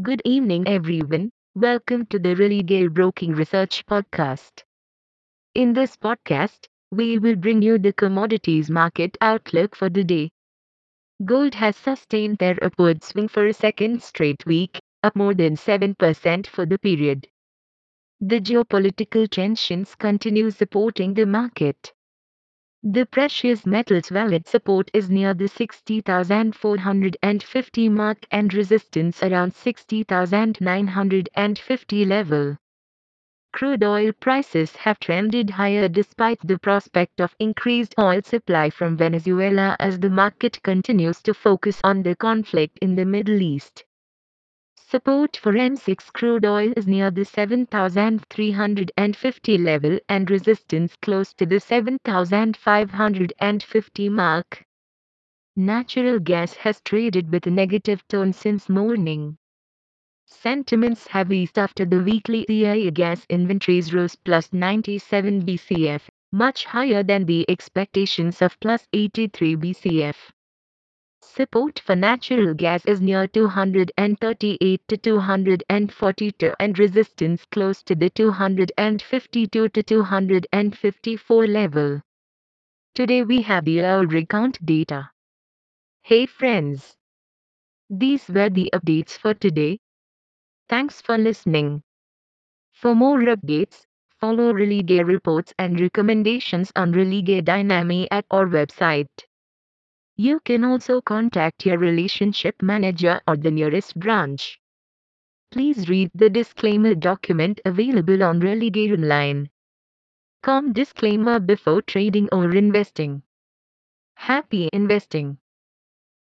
Good evening, everyone. Welcome to the Religare Broking Research Podcast. In this podcast, we will bring you the commodities market outlook for the day. Gold has sustained their upward swing for a second straight week, up more than 7% for the period. The geopolitical tensions continue supporting the market. The precious metals valid support is near the 60,450 mark and resistance around 60,950 level. Crude oil prices have trended higher despite the prospect of increased oil supply from Venezuela as the market continues to focus on the conflict in the Middle East. Support for MCX crude oil is near the 7,350 level and resistance close to the 7,550 mark. Natural gas has traded with a negative tone since morning. Sentiments have eased after the weekly EIA gas inventories rose plus 97 BCF, much higher than the expectations of plus 83 BCF. Support for natural gas is near 238 to 242 and resistance close to the 252 to 254 level. Today we have the oil rig count data. Hey friends! These were the updates for today. Thanks for listening. For more updates, follow Religare reports and recommendations on Religare Dynami at our website. You can also contact your relationship manager or the nearest branch. Please read the disclaimer document available on Religare Online. Com disclaimer before trading or investing. Happy investing.